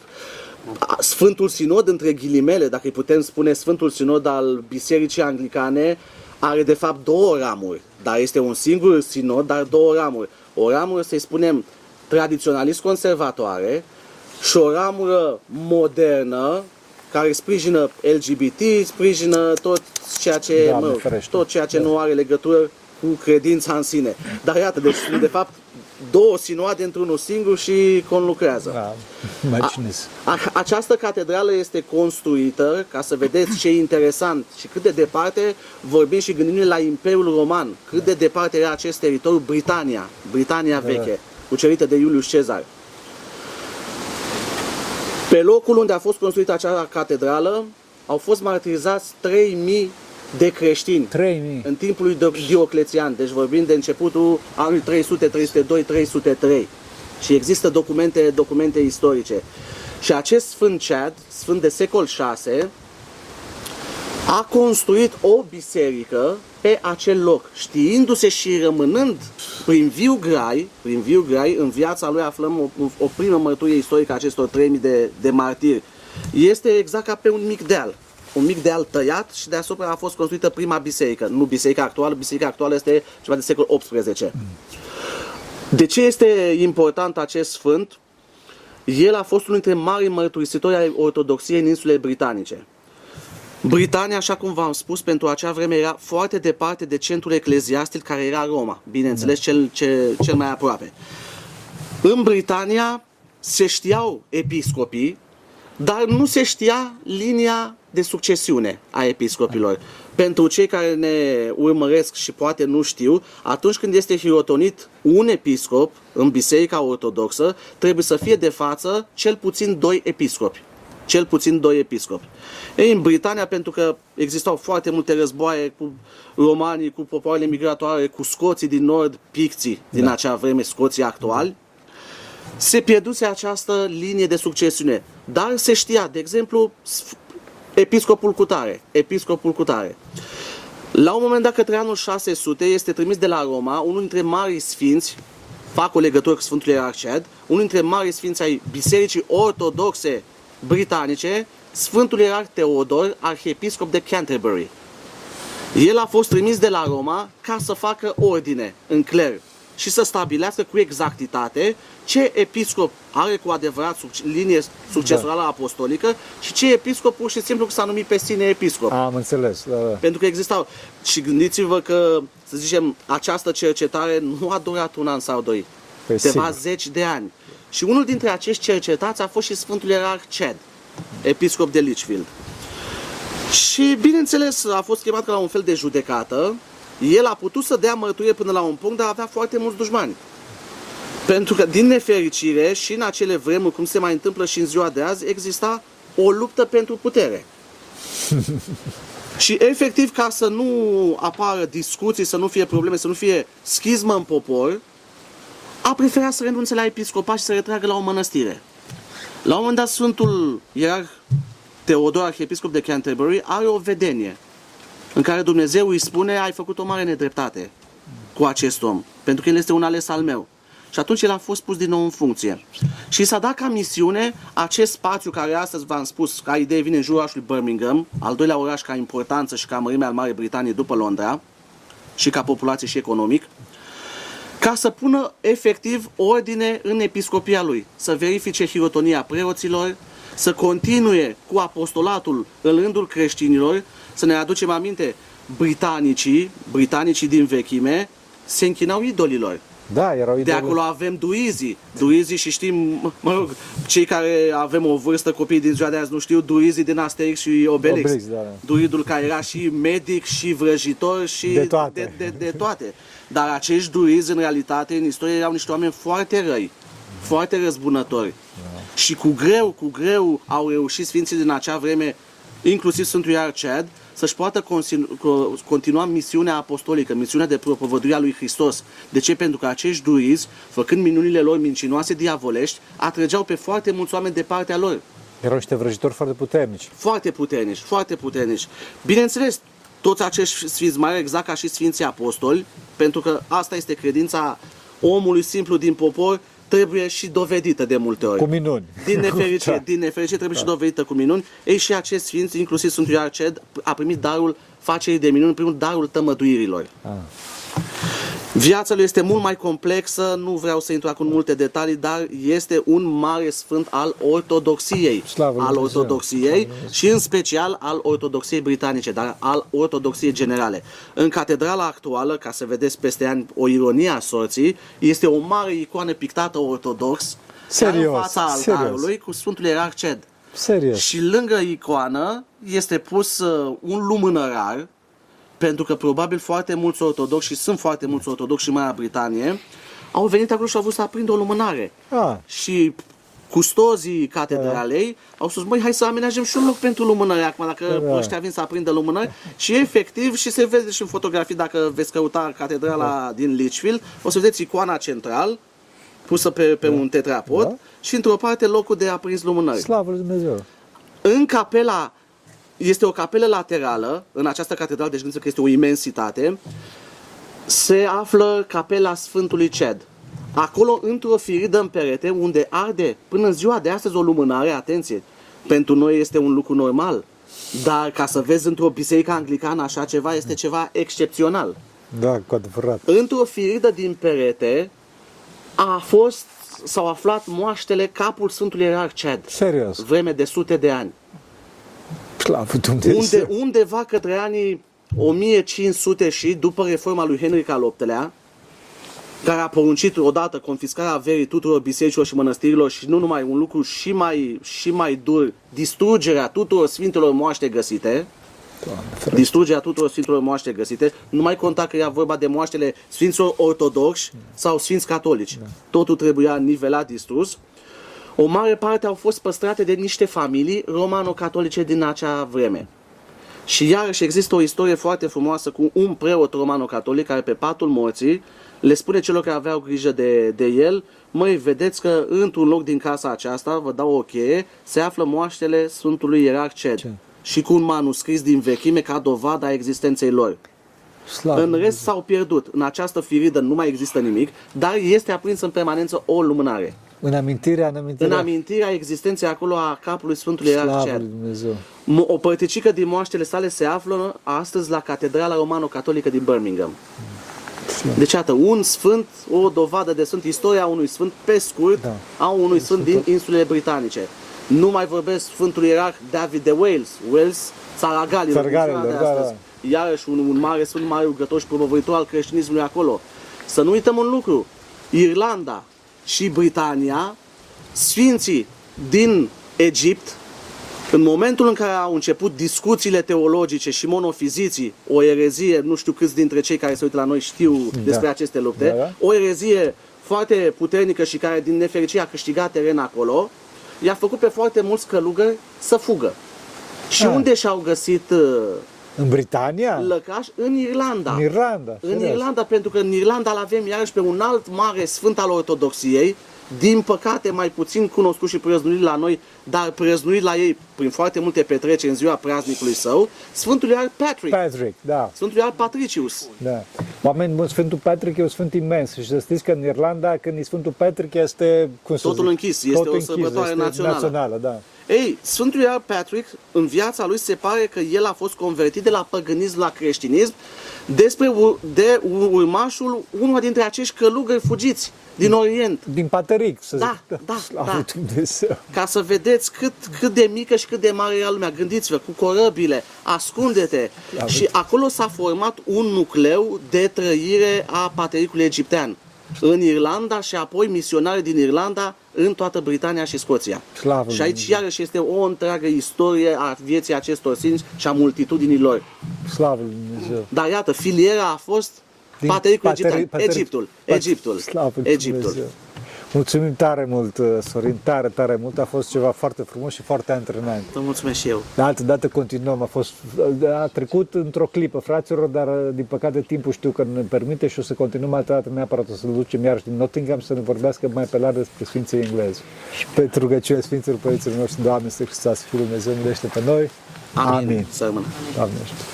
A, Sfântul Sinod, între ghilimele, dacă îi putem spune Sfântul Sinod al Bisericii Anglicane, are de fapt două ramuri, dar este un singur sinod, dar două ramuri. O ramură, să-i spunem, tradiționalist conservatoare și o ramură modernă care sprijină LGBT, sprijină tot ceea ce, Doamne mă, ferește. tot ceea ce nu are legătură cu credința în sine. Dar iată, deci sunt de fapt două sinoade într-unul singur și conlucrează. Da, imaginez. A, această catedrală este construită, ca să vedeți ce interesant și cât de departe vorbim și gândim la Imperiul Roman, cât de departe era acest teritoriu, Britania, Britania veche, cucerită de Iulius Cezar. Pe locul unde a fost construită acea catedrală au fost martirizați 3000 de creștini 3000. în timpul lui Dio- Dioclețian, deci vorbim de începutul anului 300, 302, 303. Și există documente, documente istorice. Și acest sfânt Chad, sfânt de secol 6, a construit o biserică pe acel loc, știindu-se și rămânând prin viu grai, prin viu grai, în viața lui aflăm o, o primă mărturie istorică a acestor 3000 de, de martiri. Este exact ca pe un mic deal. Un mic deal tăiat și deasupra a fost construită prima biserică. Nu biserica actuală, biserica actuală este ceva de secol 18. De ce este important acest sfânt? El a fost unul dintre mari mărturisitori ai ortodoxiei în insulele britanice. Britania, așa cum v-am spus, pentru acea vreme era foarte departe de centrul ecleziastic care era Roma, bineînțeles cel, cel, cel mai aproape. În Britania se știau episcopii, dar nu se știa linia de succesiune a episcopilor. Pentru cei care ne urmăresc și poate nu știu, atunci când este hirotonit un episcop în Biserica Ortodoxă, trebuie să fie de față cel puțin doi episcopi. Cel puțin doi episcopi. Ei, în Britania, pentru că existau foarte multe războaie cu romanii, cu popoarele migratoare, cu scoții din nord, picții din acea vreme, scoții actuali, se pierduse această linie de succesiune. Dar se știa, de exemplu, sf- episcopul cutare, episcopul cutare. La un moment dat, către anul 600, este trimis de la Roma unul dintre marii sfinți, fac o legătură cu Sfântul Ierarched, unul dintre marii sfinți ai Bisericii Ortodoxe Britanice, Sfântul Ierarh Teodor, arhiepiscop de Canterbury. El a fost trimis de la Roma ca să facă ordine în cler și să stabilească cu exactitate ce episcop are cu adevărat suc- linie succesorală apostolică și ce episcop pur și simplu s-a numit pe sine episcop. Am înțeles, da, da. Pentru că existau. Și gândiți-vă că, să zicem, această cercetare nu a durat un an sau doi. Păi Câteva sigur. zeci de ani. Și unul dintre acești cercetați a fost și Sfântul Ierarh Ced, episcop de Lichfield. Și, bineînțeles, a fost chemat ca la un fel de judecată. El a putut să dea mărturie până la un punct, dar avea foarte mulți dușmani. Pentru că, din nefericire, și în acele vremuri, cum se mai întâmplă și în ziua de azi, exista o luptă pentru putere. Și efectiv, ca să nu apară discuții, să nu fie probleme, să nu fie schismă în popor, a preferat să renunțe la episcopat și să retragă la o mănăstire. La un moment dat, Sfântul Ierarh Teodor, arhiepiscop de Canterbury, are o vedenie în care Dumnezeu îi spune ai făcut o mare nedreptate cu acest om, pentru că el este un ales al meu. Și atunci el a fost pus din nou în funcție. Și s-a dat ca misiune acest spațiu care astăzi v-am spus, ca idee vine în jurul orașului Birmingham, al doilea oraș ca importanță și ca mărime al Marii Britanii după Londra, și ca populație și economic, ca să pună efectiv ordine în episcopia lui, să verifice hirotonia preoților, să continue cu apostolatul în rândul creștinilor, să ne aducem aminte, britanicii, britanicii din vechime, se închinau idolilor. Da, erau idoli. De acolo avem druizii. Druizii și știm, mă rog, cei care avem o vârstă, copii din ziua de azi nu știu, druizii din Asterix și Obelix. Obelix, da. Druidul care era și medic și vrăjitor și De toate. De, de, de toate. Dar acești druizi, în realitate, în istorie, erau niște oameni foarte răi, foarte răzbunători. Da. Și cu greu, cu greu au reușit sfinții din acea vreme, inclusiv Sfântul Iar Ced, să-și poată consinu- co- continua misiunea apostolică, misiunea de propovăduire a lui Hristos. De ce? Pentru că acești druizi, făcând minunile lor mincinoase diavolești, atrăgeau pe foarte mulți oameni de partea lor. Erau niște vrăjitori foarte puternici. Foarte puternici, foarte puternici. Bineînțeles, toți acești sfinți mai exact ca și sfinții apostoli, pentru că asta este credința omului simplu din popor, trebuie și dovedită de multe ori. Cu minuni. Din nefericire, Da. din nefericire trebuie și dovedită cu minuni. Ei și acest sfinț, inclusiv Sfântul Iarced, a primit darul facerii de minuni, primul darul tămăduirilor. Ah. Viața lui este mult mai complexă, nu vreau să intru acum în multe detalii, dar este un mare sfânt al ortodoxiei. Slavă lui al Dumnezeu. ortodoxiei și în special al ortodoxiei britanice, dar al ortodoxiei generale. În catedrala actuală, ca să vedeți peste ani o ironie a sorții, este o mare icoană pictată ortodox chiar în Serios, fața serios. altarului cu Sfântul Ierarh Ced. Serios. Și lângă icoană este pus uh, un lumânărar, pentru că probabil foarte mulți ortodoxi, și sunt foarte mulți ortodoxi în Marea Britanie, au venit acolo și au vrut să aprindă o lumânare. Ah, Și custozii catedralei au spus, măi, hai să amenajăm și un loc pentru lumânări acum, dacă Da. ăștia vin să aprindă lumânări. Și efectiv, și se vede și în fotografii, dacă veți căuta catedrala din Lichfield, o să vedeți icoana central, pusă pe, pe un tetrapod, Da. și într-o parte locul de aprins lumânări. slavă lui Dumnezeu. În capela, este o capelă laterală, în această catedrală, deci gândiți că este o imensitate, se află capela Sfântului Ced. Acolo, într-o firidă în perete, unde arde până în ziua de astăzi o lumânare, atenție, pentru noi este un lucru normal, dar ca să vezi într-o biserică anglicană așa ceva, este ceva excepțional. Da, cu adevărat. Într-o firidă din perete a fost, s-au aflat moaștele capul Sfântului Ierarh Ced, Serios. vreme de sute de ani. Slavă Dumnezeu. Unde, undeva către anii 1500 și după reforma lui Henric al VIII-lea, care a poruncit odată confiscarea averii tuturor bisericilor și mănăstirilor și nu numai un lucru și mai, și mai dur, distrugerea tuturor sfintelor moaște găsite, Doamne, ferește. distrugerea tuturor sfintelor moaște găsite, nu mai conta că era vorba de moaștele sfinților ortodoxi sau sfinți catolici. Totul trebuia nivelat, distrus. O mare parte au fost păstrate de niște familii romano-catolice din acea vreme. Și iarăși există o istorie foarte frumoasă cu un preot romano-catolic care pe patul morții le spune celor care aveau grijă de, de el, măi, vedeți că într-un loc din casa aceasta, vă dau o cheie, se află moaștele Sfântului Ierarh Ced. Ce? Și cu un manuscris din vechime ca dovadă a existenței lor. Slavă În rest s-au pierdut. În această firidă nu mai există nimic, dar este aprins în permanență o lumânare. În amintirea, în În amintirea. amintirea existenței acolo a capului Sfântului Ierarh Slavă Ced. lui Dumnezeu. Mo- O părticică din moaștele sale se află astăzi la Catedrala Romano-Catolică din Birmingham. Deci, iată, un sfânt, o dovadă de sfânt, istoria unui sfânt, pe scurt, Da. a unui sfânt din insulele britanice. Nu mai vorbesc Sfântul Ierarh David de Wales, Wales, țara Galilor, Țara Galilor, cum spunea de da, astăzi. Iarăși un, un mare sfânt, mare rugător și promovător al creștinismului acolo. Să nu uităm un lucru, Irlanda și Britania, sfinții din Egipt, în momentul în care au început discuțiile teologice și monofiziții, o erezie, nu știu câți dintre cei care se uită la noi știu despre aceste lupte, Da, da. o erezie foarte puternică și care din nefericire a câștigat teren acolo, i-a făcut pe foarte mulți călugări să fugă. Și Ah. unde și-au găsit uh, În Britania? lăcaș? În Irlanda. În Irlanda. În serios. Irlanda, pentru că în Irlanda îl avem iarăși pe un alt mare sfânt al ortodoxiei, din păcate mai puțin cunoscut și prăznuit la noi, dar prăznuit la ei prin foarte multe petreceri în ziua praznicului său, Sfântul Iar Patrick, Patrick, da. Sfântul Iar Patricius. Da. oameni buni, Sfântul Patrick e un sfânt imens și să știți că în Irlanda, când e Sfântul Patrick, este, cum să Totul zic, închis, este o sărbătoare este națională. națională da. Ei, Sfântul Ioan Patrick, în viața lui se pare că el a fost convertit de la păgânism la creștinism despre ur- de ur- urmașul unul dintre acești călugări fugiți din Orient. Din Pateric, să Da, zic. da, Slavă da. Dumnezeu. Ca să vedeți cât, cât de mică și cât de mare era lumea. Gândiți-vă, cu corăbile, ascunde-te. Și acolo s-a format un nucleu de trăire a patericului egiptean. În Irlanda și apoi misionari din Irlanda în toată Britania și Scoția. Slavă și aici Dumnezeu. iarăși este o întreagă istorie a vieții acestor sfinți și a multitudinii lor. Slavă lui Dumnezeu. Dar iată, filiera a fost Din patericul Pateri- egiptean. Pateri- Egiptul. Pat- Egiptul. Slavă lui Egiptul. Dumnezeu. Mulțumim tare mult, uh, Sorin, tare, tare mult. A fost ceva foarte frumos și foarte antrenant. Vă mulțumesc și eu. De altă dată continuăm. A, fost, a trecut într-o clipă, fraților, dar uh, din păcate timpul știu că nu ne permite și o să continuăm altă dată neapărat. O să ducem iarăși din Nottingham să ne vorbească mai pe larg despre Sfinții englezi. Și pentru rugăciune Sfinților Părinților noștri, Doamne, să Hristos, Fiul Dumnezeu, milește pe noi. Amin. Amin. Să rămână. Doamne ajută.